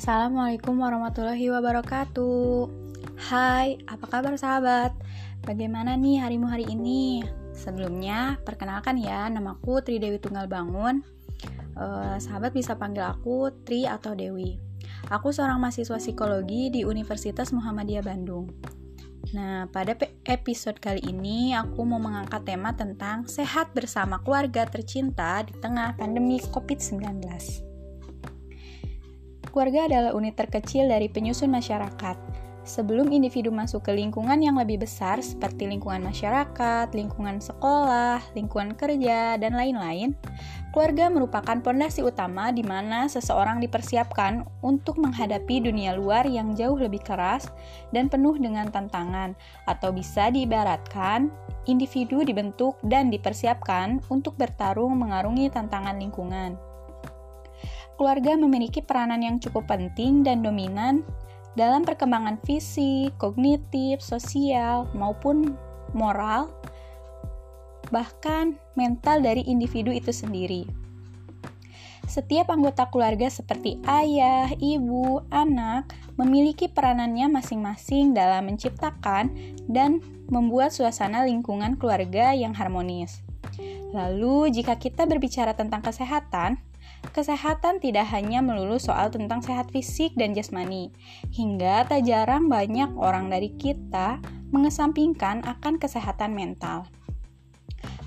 Assalamualaikum warahmatullahi wabarakatuh. Hai, apa kabar sahabat? Bagaimana nih harimu hari ini? Sebelumnya, perkenalkan ya, namaku Tri Dewi Tunggal Bangun. Uh, sahabat bisa panggil aku Tri atau Dewi. Aku seorang mahasiswa psikologi di Universitas Muhammadiyah Bandung. Nah, pada episode kali ini aku mau mengangkat tema tentang sehat bersama keluarga tercinta di tengah pandemi COVID-19. Keluarga adalah unit terkecil dari penyusun masyarakat. Sebelum individu masuk ke lingkungan yang lebih besar seperti lingkungan masyarakat, lingkungan sekolah, lingkungan kerja, dan lain-lain, keluarga merupakan pondasi utama di mana seseorang dipersiapkan untuk menghadapi dunia luar yang jauh lebih keras dan penuh dengan tantangan, atau bisa diibaratkan individu dibentuk dan dipersiapkan untuk bertarung mengarungi tantangan lingkungan keluarga memiliki peranan yang cukup penting dan dominan dalam perkembangan fisik, kognitif, sosial, maupun moral, bahkan mental dari individu itu sendiri. Setiap anggota keluarga seperti ayah, ibu, anak memiliki peranannya masing-masing dalam menciptakan dan membuat suasana lingkungan keluarga yang harmonis. Lalu, jika kita berbicara tentang kesehatan, Kesehatan tidak hanya melulu soal tentang sehat fisik dan jasmani, hingga tak jarang banyak orang dari kita mengesampingkan akan kesehatan mental.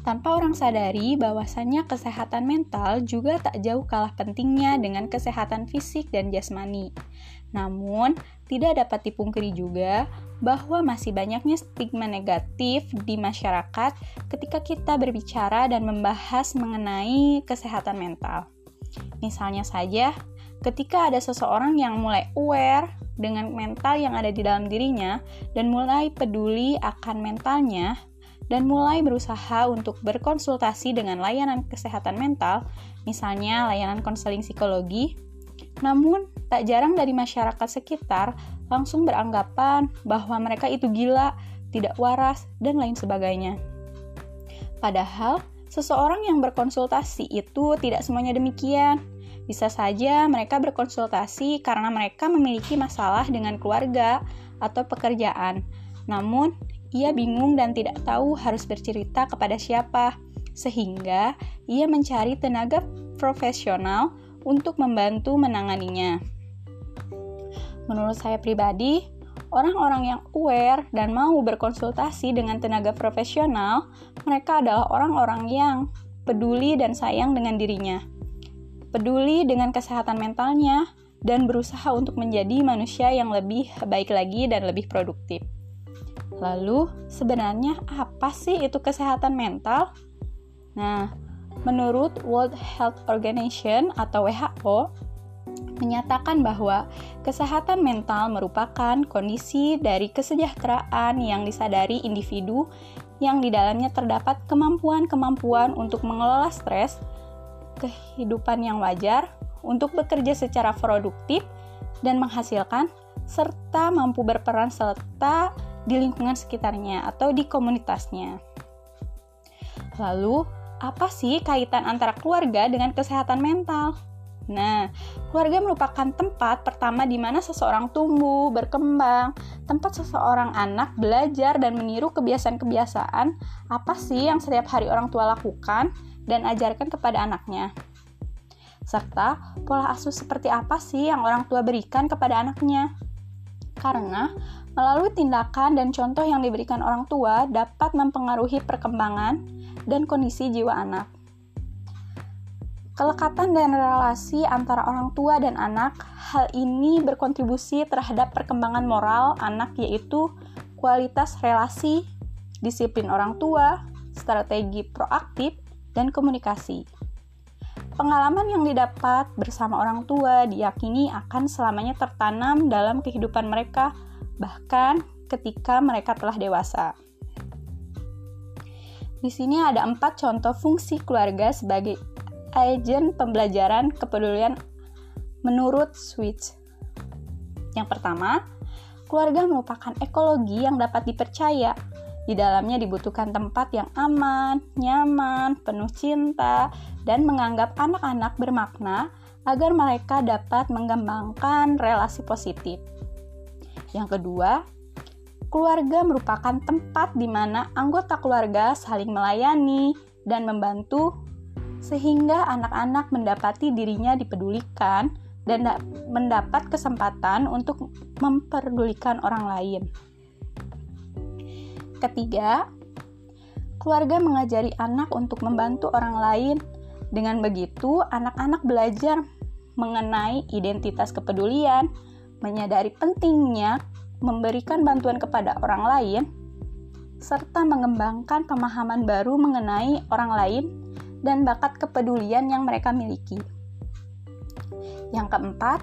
Tanpa orang sadari bahwasannya kesehatan mental juga tak jauh kalah pentingnya dengan kesehatan fisik dan jasmani. Namun, tidak dapat dipungkiri juga bahwa masih banyaknya stigma negatif di masyarakat ketika kita berbicara dan membahas mengenai kesehatan mental. Misalnya saja, ketika ada seseorang yang mulai aware dengan mental yang ada di dalam dirinya dan mulai peduli akan mentalnya dan mulai berusaha untuk berkonsultasi dengan layanan kesehatan mental, misalnya layanan konseling psikologi. Namun, tak jarang dari masyarakat sekitar langsung beranggapan bahwa mereka itu gila, tidak waras, dan lain sebagainya. Padahal, seseorang yang berkonsultasi itu tidak semuanya demikian. Bisa saja mereka berkonsultasi karena mereka memiliki masalah dengan keluarga atau pekerjaan. Namun, ia bingung dan tidak tahu harus bercerita kepada siapa, sehingga ia mencari tenaga profesional untuk membantu menanganinya. Menurut saya pribadi, orang-orang yang aware dan mau berkonsultasi dengan tenaga profesional, mereka adalah orang-orang yang peduli dan sayang dengan dirinya peduli dengan kesehatan mentalnya, dan berusaha untuk menjadi manusia yang lebih baik lagi dan lebih produktif. Lalu, sebenarnya apa sih itu kesehatan mental? Nah, menurut World Health Organization atau WHO, menyatakan bahwa kesehatan mental merupakan kondisi dari kesejahteraan yang disadari individu yang di dalamnya terdapat kemampuan-kemampuan untuk mengelola stres, kehidupan yang wajar untuk bekerja secara produktif dan menghasilkan serta mampu berperan serta di lingkungan sekitarnya atau di komunitasnya. Lalu, apa sih kaitan antara keluarga dengan kesehatan mental? Nah, keluarga merupakan tempat pertama di mana seseorang tumbuh, berkembang, tempat seseorang anak belajar dan meniru kebiasaan-kebiasaan apa sih yang setiap hari orang tua lakukan dan ajarkan kepada anaknya. Serta pola asuh seperti apa sih yang orang tua berikan kepada anaknya. Karena melalui tindakan dan contoh yang diberikan orang tua dapat mempengaruhi perkembangan dan kondisi jiwa anak. Kelekatan dan relasi antara orang tua dan anak, hal ini berkontribusi terhadap perkembangan moral anak yaitu kualitas relasi, disiplin orang tua, strategi proaktif, dan komunikasi. Pengalaman yang didapat bersama orang tua diyakini akan selamanya tertanam dalam kehidupan mereka, bahkan ketika mereka telah dewasa. Di sini ada empat contoh fungsi keluarga sebagai agen pembelajaran kepedulian menurut Switch. Yang pertama, keluarga merupakan ekologi yang dapat dipercaya di dalamnya dibutuhkan tempat yang aman, nyaman, penuh cinta, dan menganggap anak-anak bermakna agar mereka dapat mengembangkan relasi positif. Yang kedua, keluarga merupakan tempat di mana anggota keluarga saling melayani dan membantu sehingga anak-anak mendapati dirinya dipedulikan dan mendapat kesempatan untuk memperdulikan orang lain. Ketiga, keluarga mengajari anak untuk membantu orang lain. Dengan begitu, anak-anak belajar mengenai identitas kepedulian, menyadari pentingnya memberikan bantuan kepada orang lain, serta mengembangkan pemahaman baru mengenai orang lain dan bakat kepedulian yang mereka miliki. Yang keempat,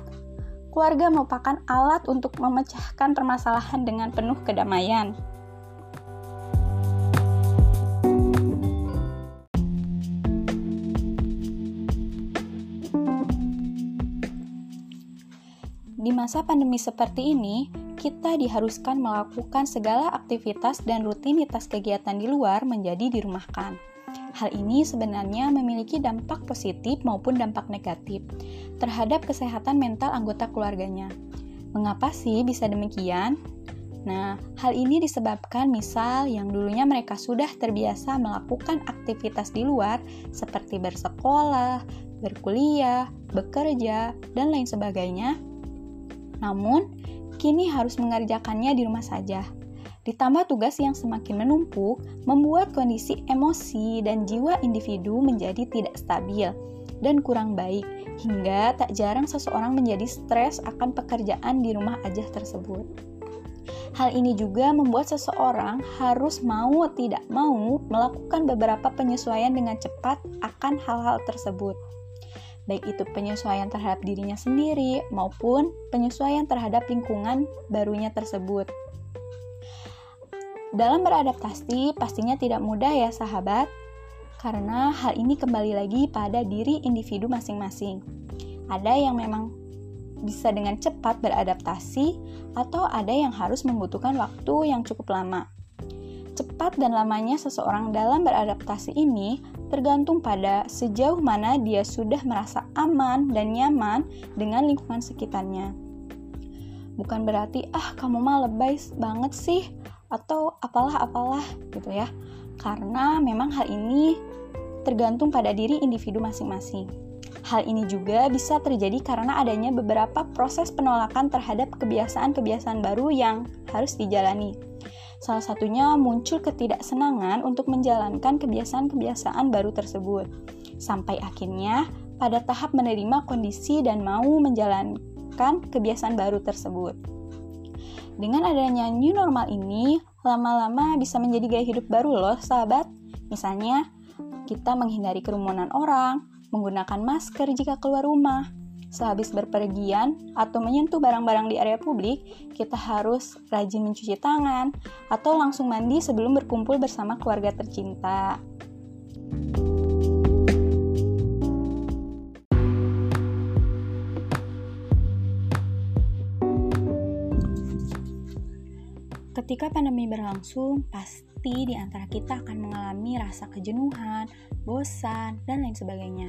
keluarga merupakan alat untuk memecahkan permasalahan dengan penuh kedamaian. Di masa pandemi seperti ini, kita diharuskan melakukan segala aktivitas dan rutinitas kegiatan di luar menjadi dirumahkan. Hal ini sebenarnya memiliki dampak positif maupun dampak negatif terhadap kesehatan mental anggota keluarganya. Mengapa sih bisa demikian? Nah, hal ini disebabkan misal yang dulunya mereka sudah terbiasa melakukan aktivitas di luar seperti bersekolah, berkuliah, bekerja, dan lain sebagainya, namun, kini harus mengerjakannya di rumah saja. Ditambah tugas yang semakin menumpuk, membuat kondisi emosi dan jiwa individu menjadi tidak stabil dan kurang baik, hingga tak jarang seseorang menjadi stres akan pekerjaan di rumah aja tersebut. Hal ini juga membuat seseorang harus mau tidak mau melakukan beberapa penyesuaian dengan cepat akan hal-hal tersebut baik itu penyesuaian terhadap dirinya sendiri maupun penyesuaian terhadap lingkungan barunya tersebut. Dalam beradaptasi, pastinya tidak mudah ya, sahabat, karena hal ini kembali lagi pada diri individu masing-masing. Ada yang memang bisa dengan cepat beradaptasi, atau ada yang harus membutuhkan waktu yang cukup lama. Cepat dan lamanya seseorang dalam beradaptasi ini tergantung pada sejauh mana dia sudah merasa aman dan nyaman dengan lingkungan sekitarnya. Bukan berarti, ah kamu mah lebay banget sih, atau apalah-apalah gitu ya. Karena memang hal ini tergantung pada diri individu masing-masing. Hal ini juga bisa terjadi karena adanya beberapa proses penolakan terhadap kebiasaan-kebiasaan baru yang harus dijalani. Salah satunya muncul ketidaksenangan untuk menjalankan kebiasaan-kebiasaan baru tersebut. Sampai akhirnya pada tahap menerima kondisi dan mau menjalankan kebiasaan baru tersebut. Dengan adanya new normal ini, lama-lama bisa menjadi gaya hidup baru loh, sahabat. Misalnya, kita menghindari kerumunan orang, menggunakan masker jika keluar rumah, sehabis berpergian atau menyentuh barang-barang di area publik, kita harus rajin mencuci tangan atau langsung mandi sebelum berkumpul bersama keluarga tercinta. Ketika pandemi berlangsung, pasti di antara kita akan mengalami rasa kejenuhan, bosan, dan lain sebagainya.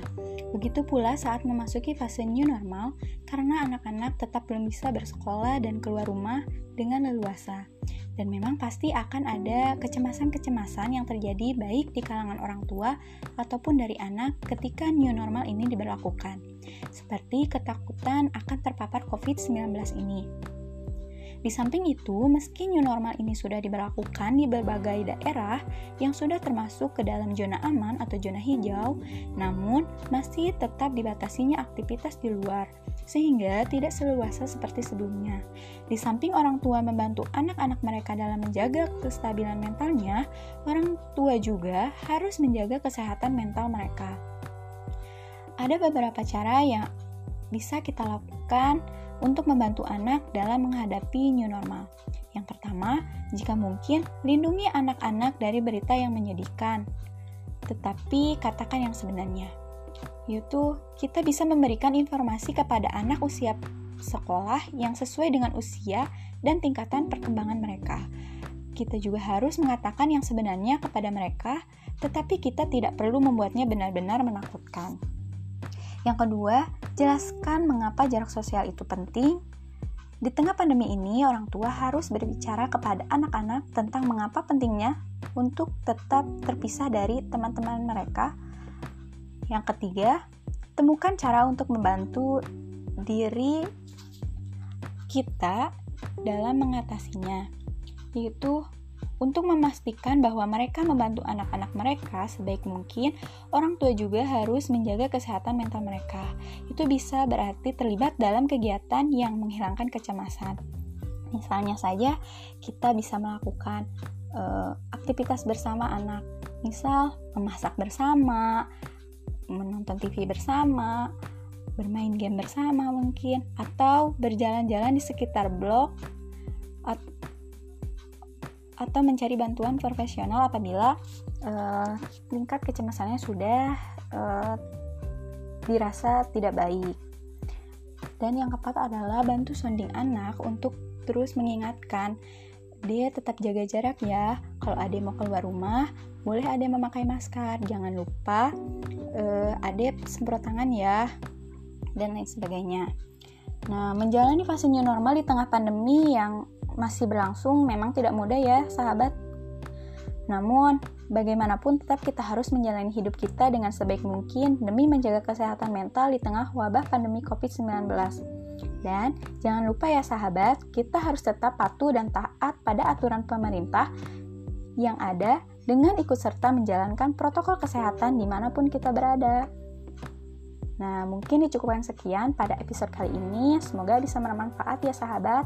Begitu pula saat memasuki fase new normal, karena anak-anak tetap belum bisa bersekolah dan keluar rumah dengan leluasa. Dan memang pasti akan ada kecemasan-kecemasan yang terjadi baik di kalangan orang tua ataupun dari anak ketika new normal ini diberlakukan. Seperti ketakutan akan terpapar COVID-19 ini. Di samping itu, meski new normal ini sudah diberlakukan di berbagai daerah yang sudah termasuk ke dalam zona aman atau zona hijau, namun masih tetap dibatasinya aktivitas di luar, sehingga tidak seluasa seperti sebelumnya. Di samping orang tua membantu anak-anak mereka dalam menjaga kestabilan mentalnya, orang tua juga harus menjaga kesehatan mental mereka. Ada beberapa cara yang bisa kita lakukan untuk membantu anak dalam menghadapi new normal. Yang pertama, jika mungkin, lindungi anak-anak dari berita yang menyedihkan. Tetapi katakan yang sebenarnya, yaitu kita bisa memberikan informasi kepada anak usia sekolah yang sesuai dengan usia dan tingkatan perkembangan mereka. Kita juga harus mengatakan yang sebenarnya kepada mereka, tetapi kita tidak perlu membuatnya benar-benar menakutkan. Yang kedua, jelaskan mengapa jarak sosial itu penting. Di tengah pandemi ini, orang tua harus berbicara kepada anak-anak tentang mengapa pentingnya untuk tetap terpisah dari teman-teman mereka. Yang ketiga, temukan cara untuk membantu diri kita dalam mengatasinya, yaitu untuk memastikan bahwa mereka membantu anak-anak mereka sebaik mungkin, orang tua juga harus menjaga kesehatan mental mereka. Itu bisa berarti terlibat dalam kegiatan yang menghilangkan kecemasan. Misalnya saja, kita bisa melakukan uh, aktivitas bersama anak, misal memasak bersama, menonton TV bersama, bermain game bersama mungkin, atau berjalan-jalan di sekitar blok atau mencari bantuan profesional apabila uh, tingkat kecemasannya sudah uh, dirasa tidak baik. Dan yang keempat adalah bantu sounding anak untuk terus mengingatkan dia tetap jaga jarak ya. Kalau ada mau keluar rumah, boleh ada memakai masker. Jangan lupa uh, ada semprot tangan ya dan lain sebagainya. Nah, menjalani fase new normal di tengah pandemi yang masih berlangsung memang tidak mudah ya, sahabat. Namun, bagaimanapun tetap kita harus menjalani hidup kita dengan sebaik mungkin demi menjaga kesehatan mental di tengah wabah pandemi COVID-19. Dan jangan lupa ya sahabat, kita harus tetap patuh dan taat pada aturan pemerintah yang ada dengan ikut serta menjalankan protokol kesehatan di mana pun kita berada. Nah, mungkin dicukupkan sekian pada episode kali ini. Semoga bisa bermanfaat ya sahabat.